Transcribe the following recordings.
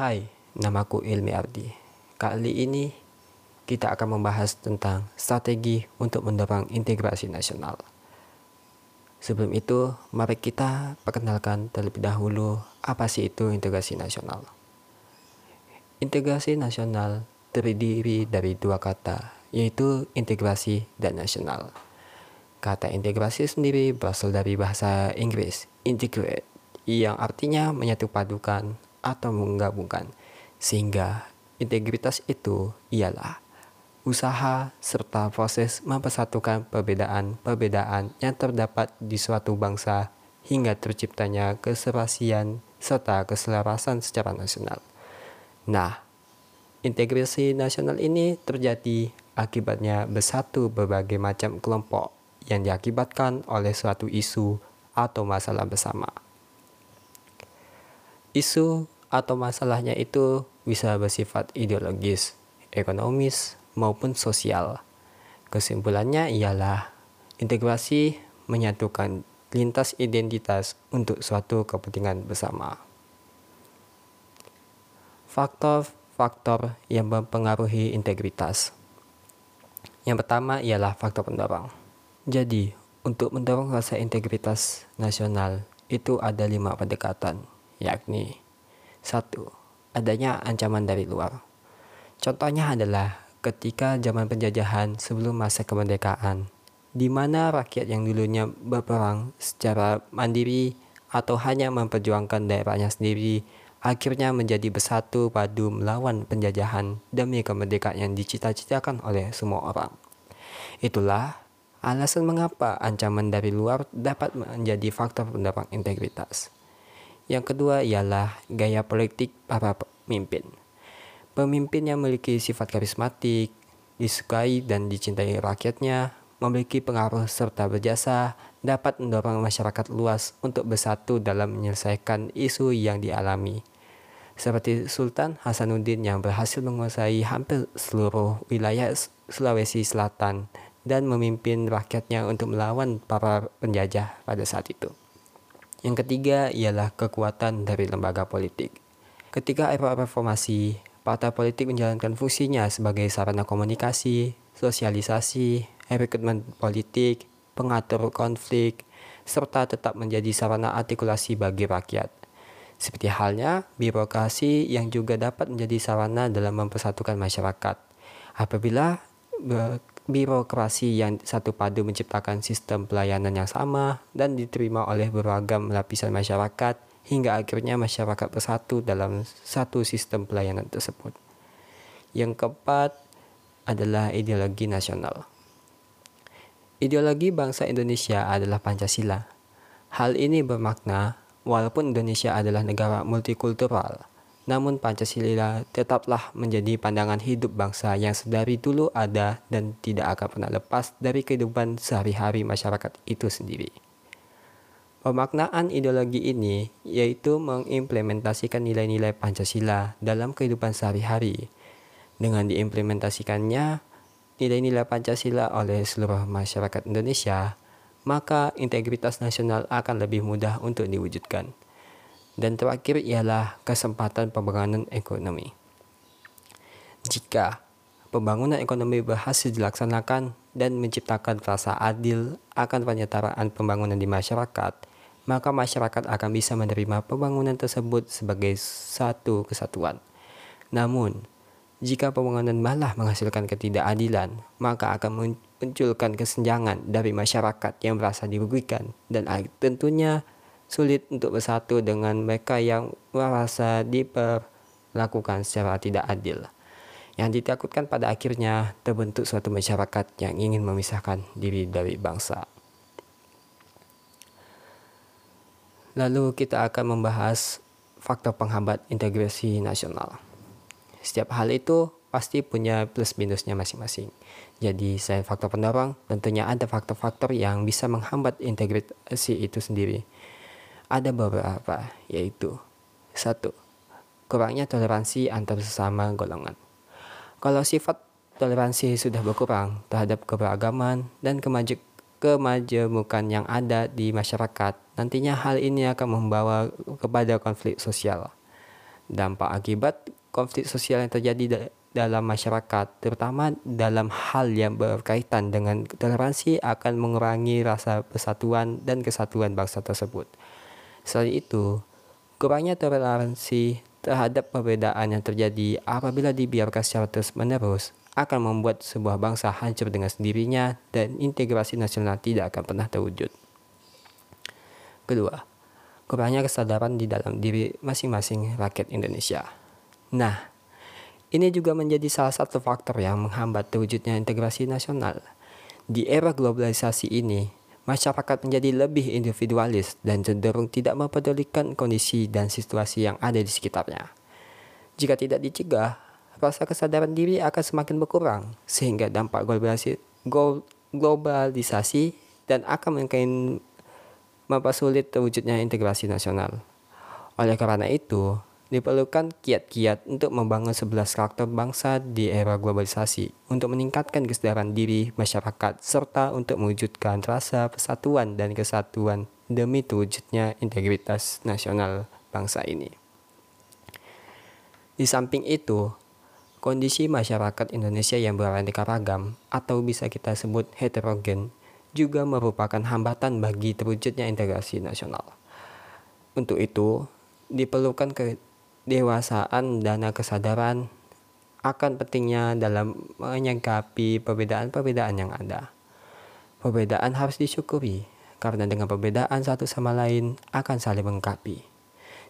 Hai, namaku Ilmi Ardi. Kali ini kita akan membahas tentang strategi untuk mendorong integrasi nasional. Sebelum itu, mari kita perkenalkan terlebih dahulu apa sih itu integrasi nasional. Integrasi nasional terdiri dari dua kata, yaitu integrasi dan nasional. Kata integrasi sendiri berasal dari bahasa Inggris, integrate, yang artinya menyatu padukan atau menggabungkan, sehingga integritas itu ialah usaha serta proses mempersatukan perbedaan-perbedaan yang terdapat di suatu bangsa hingga terciptanya keserasian serta keselarasan secara nasional. Nah, integrasi nasional ini terjadi akibatnya bersatu berbagai macam kelompok yang diakibatkan oleh suatu isu atau masalah bersama. Isu atau masalahnya itu bisa bersifat ideologis, ekonomis, maupun sosial. Kesimpulannya ialah integrasi menyatukan lintas identitas untuk suatu kepentingan bersama. Faktor-faktor yang mempengaruhi integritas. Yang pertama ialah faktor pendorong. Jadi, untuk mendorong rasa integritas nasional itu ada lima pendekatan yakni satu, adanya ancaman dari luar. Contohnya adalah ketika zaman penjajahan sebelum masa kemerdekaan, di mana rakyat yang dulunya berperang secara mandiri atau hanya memperjuangkan daerahnya sendiri, akhirnya menjadi bersatu padu melawan penjajahan demi kemerdekaan yang dicita-citakan oleh semua orang. Itulah alasan mengapa ancaman dari luar dapat menjadi faktor pendorong integritas. Yang kedua ialah gaya politik para pemimpin. Pemimpin yang memiliki sifat karismatik, disukai dan dicintai rakyatnya, memiliki pengaruh serta berjasa, dapat mendorong masyarakat luas untuk bersatu dalam menyelesaikan isu yang dialami. Seperti Sultan Hasanuddin yang berhasil menguasai hampir seluruh wilayah Sulawesi Selatan dan memimpin rakyatnya untuk melawan para penjajah pada saat itu. Yang ketiga ialah kekuatan dari lembaga politik. Ketika era reformasi, partai politik menjalankan fungsinya sebagai sarana komunikasi, sosialisasi, rekrutmen politik, pengatur konflik, serta tetap menjadi sarana artikulasi bagi rakyat. Seperti halnya birokrasi yang juga dapat menjadi sarana dalam mempersatukan masyarakat. Apabila birokrasi yang satu padu menciptakan sistem pelayanan yang sama dan diterima oleh beragam lapisan masyarakat hingga akhirnya masyarakat bersatu dalam satu sistem pelayanan tersebut. Yang keempat adalah ideologi nasional. Ideologi bangsa Indonesia adalah Pancasila. Hal ini bermakna walaupun Indonesia adalah negara multikultural, namun Pancasila tetaplah menjadi pandangan hidup bangsa yang sedari dulu ada dan tidak akan pernah lepas dari kehidupan sehari-hari masyarakat itu sendiri. Pemaknaan ideologi ini yaitu mengimplementasikan nilai-nilai Pancasila dalam kehidupan sehari-hari. Dengan diimplementasikannya nilai-nilai Pancasila oleh seluruh masyarakat Indonesia, maka integritas nasional akan lebih mudah untuk diwujudkan. Dan terakhir ialah kesempatan pembangunan ekonomi. Jika pembangunan ekonomi berhasil dilaksanakan dan menciptakan rasa adil akan penyertaan pembangunan di masyarakat, maka masyarakat akan bisa menerima pembangunan tersebut sebagai satu kesatuan. Namun, jika pembangunan malah menghasilkan ketidakadilan, maka akan munculkan kesenjangan dari masyarakat yang merasa dirugikan dan tentunya sulit untuk bersatu dengan mereka yang merasa diperlakukan secara tidak adil. Yang ditakutkan pada akhirnya terbentuk suatu masyarakat yang ingin memisahkan diri dari bangsa. Lalu kita akan membahas faktor penghambat integrasi nasional. Setiap hal itu pasti punya plus minusnya masing-masing. Jadi selain faktor pendorong, tentunya ada faktor-faktor yang bisa menghambat integrasi itu sendiri ada beberapa, yaitu satu, kurangnya toleransi antar sesama golongan. Kalau sifat toleransi sudah berkurang terhadap keberagaman dan kemajemukan yang ada di masyarakat, nantinya hal ini akan membawa kepada konflik sosial. Dampak akibat konflik sosial yang terjadi dalam masyarakat, terutama dalam hal yang berkaitan dengan toleransi akan mengurangi rasa persatuan dan kesatuan bangsa tersebut. Selain itu, kurangnya toleransi terhadap perbedaan yang terjadi apabila dibiarkan secara terus-menerus akan membuat sebuah bangsa hancur dengan sendirinya dan integrasi nasional tidak akan pernah terwujud. Kedua, kurangnya kesadaran di dalam diri masing-masing rakyat Indonesia. Nah, ini juga menjadi salah satu faktor yang menghambat terwujudnya integrasi nasional. Di era globalisasi ini, masyarakat menjadi lebih individualis dan cenderung tidak mempedulikan kondisi dan situasi yang ada di sekitarnya. Jika tidak dicegah, rasa kesadaran diri akan semakin berkurang, sehingga dampak globalisasi, dan akan mungkin mempersulit terwujudnya integrasi nasional. Oleh karena itu, diperlukan kiat-kiat untuk membangun sebelas karakter bangsa di era globalisasi untuk meningkatkan kesadaran diri masyarakat serta untuk mewujudkan rasa persatuan dan kesatuan demi terwujudnya integritas nasional bangsa ini. Di samping itu, kondisi masyarakat Indonesia yang beraneka ragam atau bisa kita sebut heterogen juga merupakan hambatan bagi terwujudnya integrasi nasional. Untuk itu, diperlukan dewasaan dan kesadaran akan pentingnya dalam menyangkapi perbedaan-perbedaan yang ada. Perbedaan harus disyukuri, karena dengan perbedaan satu sama lain akan saling melengkapi.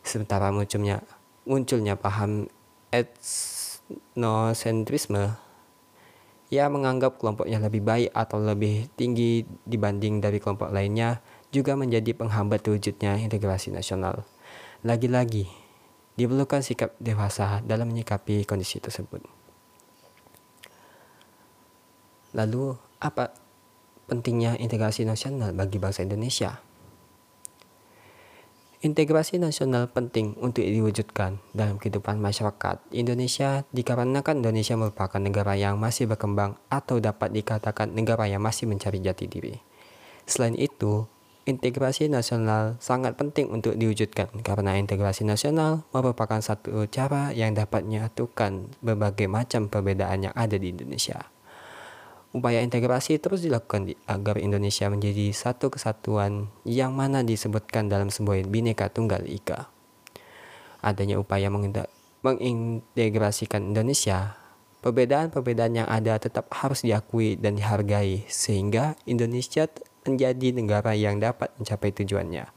Sementara munculnya, munculnya paham etnosentrisme, ia menganggap kelompoknya lebih baik atau lebih tinggi dibanding dari kelompok lainnya juga menjadi penghambat terwujudnya integrasi nasional. Lagi-lagi, diperlukan sikap dewasa dalam menyikapi kondisi tersebut. Lalu, apa pentingnya integrasi nasional bagi bangsa Indonesia? Integrasi nasional penting untuk diwujudkan dalam kehidupan masyarakat Indonesia dikarenakan Indonesia merupakan negara yang masih berkembang atau dapat dikatakan negara yang masih mencari jati diri. Selain itu, Integrasi nasional sangat penting untuk diwujudkan karena integrasi nasional merupakan satu cara yang dapat menyatukan berbagai macam perbedaan yang ada di Indonesia. Upaya integrasi terus dilakukan agar Indonesia menjadi satu kesatuan yang mana disebutkan dalam sebuah bineka tunggal ika. Adanya upaya mengintegrasikan Indonesia, perbedaan-perbedaan yang ada tetap harus diakui dan dihargai sehingga Indonesia menjadi negara yang dapat mencapai tujuannya.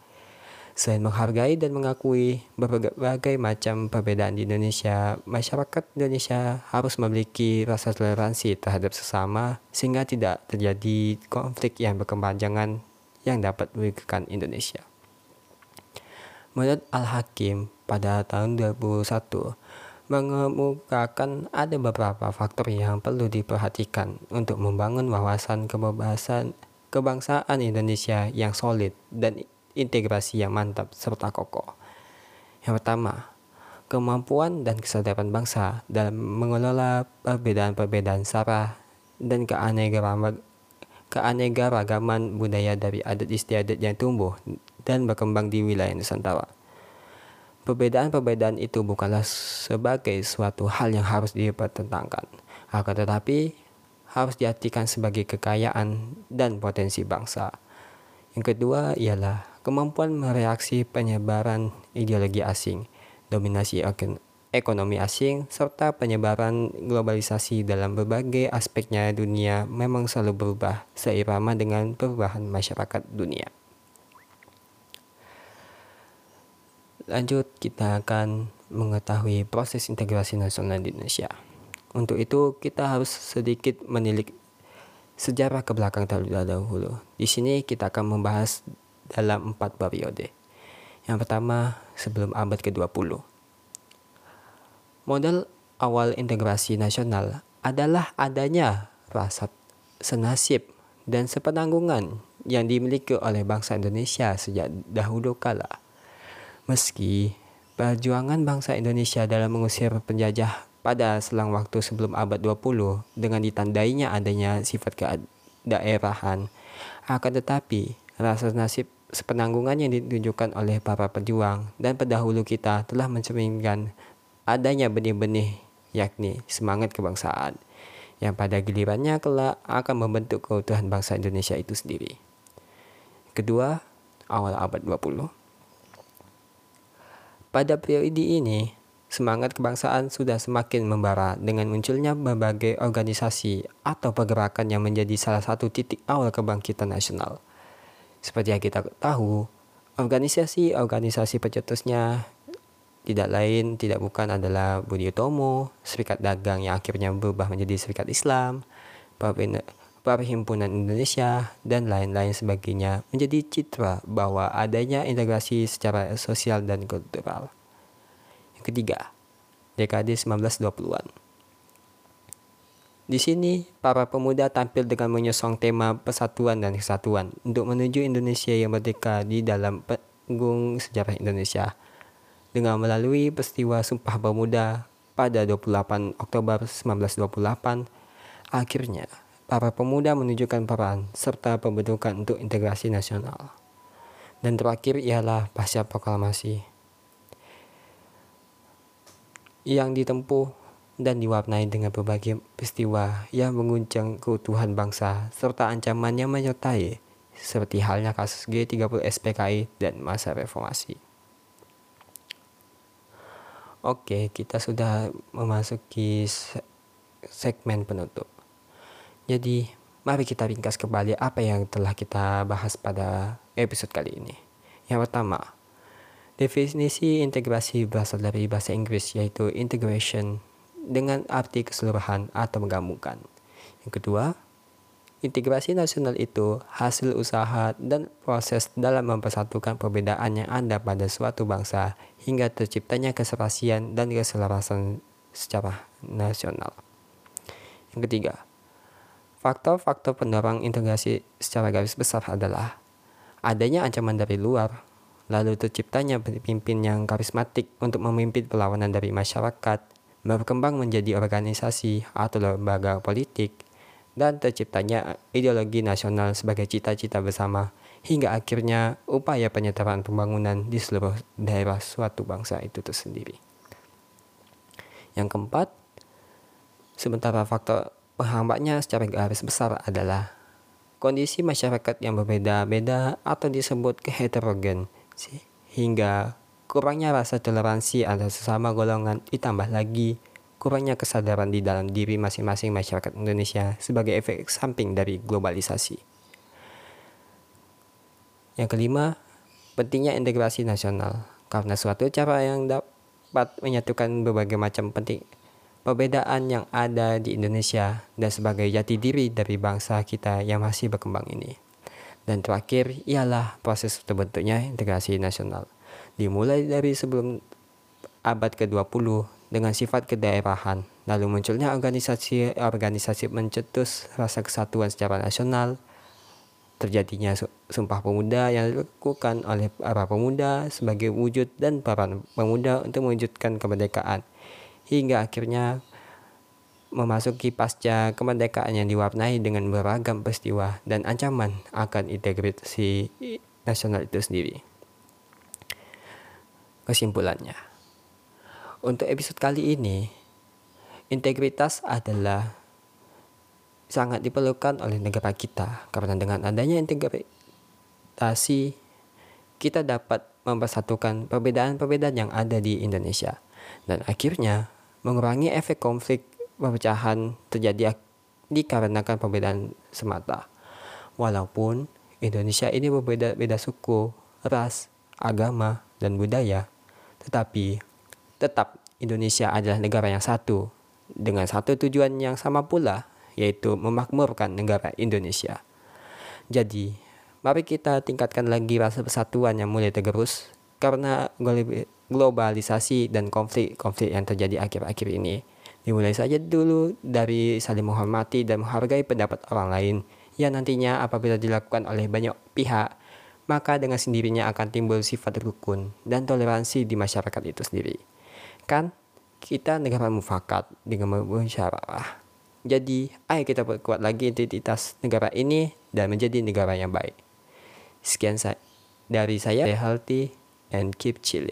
Selain menghargai dan mengakui berbagai macam perbedaan di Indonesia, masyarakat Indonesia harus memiliki rasa toleransi terhadap sesama sehingga tidak terjadi konflik yang berkepanjangan yang dapat merugikan Indonesia. Menurut Al-Hakim pada tahun 2001, mengemukakan ada beberapa faktor yang perlu diperhatikan untuk membangun wawasan kebebasan kebangsaan Indonesia yang solid dan integrasi yang mantap serta kokoh. Yang pertama, kemampuan dan kesadaran bangsa dalam mengelola perbedaan-perbedaan sara dan keanekaragaman budaya dari adat istiadat yang tumbuh dan berkembang di wilayah Nusantara. Perbedaan-perbedaan itu bukanlah sebagai suatu hal yang harus dipertentangkan, akan tetapi harus diartikan sebagai kekayaan dan potensi bangsa. Yang kedua ialah kemampuan mereaksi penyebaran ideologi asing, dominasi ekonomi asing, serta penyebaran globalisasi dalam berbagai aspeknya dunia memang selalu berubah seirama dengan perubahan masyarakat dunia. Lanjut, kita akan mengetahui proses integrasi nasional di Indonesia. Untuk itu kita harus sedikit menilik sejarah ke belakang terlebih dahulu. Di sini kita akan membahas dalam empat periode. Yang pertama sebelum abad ke-20. Modal awal integrasi nasional adalah adanya rasa senasib dan sepenanggungan yang dimiliki oleh bangsa Indonesia sejak dahulu kala. Meski perjuangan bangsa Indonesia dalam mengusir penjajah pada selang waktu sebelum abad 20 dengan ditandainya adanya sifat kedaerahan. Akan tetapi, rasa nasib sepenanggungan yang ditunjukkan oleh para pejuang dan pendahulu kita telah mencerminkan adanya benih-benih yakni semangat kebangsaan yang pada gilirannya kelak akan membentuk keutuhan bangsa Indonesia itu sendiri. Kedua, awal abad 20. Pada periode ini, semangat kebangsaan sudah semakin membara dengan munculnya berbagai organisasi atau pergerakan yang menjadi salah satu titik awal kebangkitan nasional. Seperti yang kita tahu, organisasi-organisasi pencetusnya tidak lain tidak bukan adalah Budi Utomo, Serikat Dagang yang akhirnya berubah menjadi Serikat Islam, Perhimpunan Indonesia, dan lain-lain sebagainya menjadi citra bahwa adanya integrasi secara sosial dan kultural. Ketiga, dekade 1920-an. Di sini, para pemuda tampil dengan menyosong tema persatuan dan kesatuan untuk menuju Indonesia yang merdeka di dalam panggung sejarah Indonesia dengan melalui peristiwa Sumpah Pemuda pada 28 Oktober 1928, akhirnya para pemuda menunjukkan peran serta pembentukan untuk integrasi nasional. Dan terakhir ialah pasca proklamasi yang ditempuh dan diwarnai dengan berbagai peristiwa yang mengguncang keutuhan bangsa serta ancaman yang menyertai seperti halnya kasus G30 SPKI dan masa reformasi. Oke, kita sudah memasuki segmen penutup. Jadi, mari kita ringkas kembali apa yang telah kita bahas pada episode kali ini. Yang pertama, definisi integrasi berasal dari bahasa Inggris yaitu integration dengan arti keseluruhan atau menggabungkan. Yang kedua, Integrasi nasional itu hasil usaha dan proses dalam mempersatukan perbedaan yang ada pada suatu bangsa hingga terciptanya keserasian dan keselarasan secara nasional. Yang ketiga, faktor-faktor pendorong integrasi secara garis besar adalah adanya ancaman dari luar, lalu terciptanya pemimpin yang karismatik untuk memimpin perlawanan dari masyarakat, berkembang menjadi organisasi atau lembaga politik, dan terciptanya ideologi nasional sebagai cita-cita bersama hingga akhirnya upaya penyetaraan pembangunan di seluruh daerah suatu bangsa itu tersendiri. Yang keempat, sementara faktor penghambatnya secara garis besar adalah kondisi masyarakat yang berbeda-beda atau disebut keheterogen hingga kurangnya rasa toleransi antar sesama golongan ditambah lagi kurangnya kesadaran di dalam diri masing-masing masyarakat Indonesia sebagai efek samping dari globalisasi. Yang kelima, pentingnya integrasi nasional karena suatu cara yang dapat menyatukan berbagai macam penting perbedaan yang ada di Indonesia dan sebagai jati diri dari bangsa kita yang masih berkembang ini. Dan terakhir ialah proses terbentuknya integrasi nasional. Dimulai dari sebelum abad ke-20 dengan sifat kedaerahan. Lalu munculnya organisasi-organisasi mencetus rasa kesatuan secara nasional, terjadinya Sumpah Pemuda yang dilakukan oleh para pemuda sebagai wujud dan para pemuda untuk mewujudkan kemerdekaan. Hingga akhirnya memasuki pasca kemerdekaan yang diwarnai dengan beragam peristiwa dan ancaman akan integrasi nasional itu sendiri. Kesimpulannya, untuk episode kali ini, integritas adalah sangat diperlukan oleh negara kita karena dengan adanya integrasi kita dapat mempersatukan perbedaan-perbedaan yang ada di Indonesia dan akhirnya mengurangi efek konflik perpecahan terjadi dikarenakan perbedaan semata. Walaupun Indonesia ini berbeda-beda suku, ras, agama, dan budaya, tetapi Tetap Indonesia adalah negara yang satu dengan satu tujuan yang sama pula yaitu memakmurkan negara Indonesia. Jadi, mari kita tingkatkan lagi rasa persatuan yang mulai tergerus karena globalisasi dan konflik-konflik yang terjadi akhir-akhir ini. Dimulai saja dulu dari saling menghormati dan menghargai pendapat orang lain yang nantinya apabila dilakukan oleh banyak pihak, maka dengan sendirinya akan timbul sifat rukun dan toleransi di masyarakat itu sendiri. Kan kita negara mufakat dengan musyawarah. Jadi, ayo kita perkuat lagi identitas negara ini dan menjadi negara yang baik. Sekian saya dari saya, healthy and keep chilling.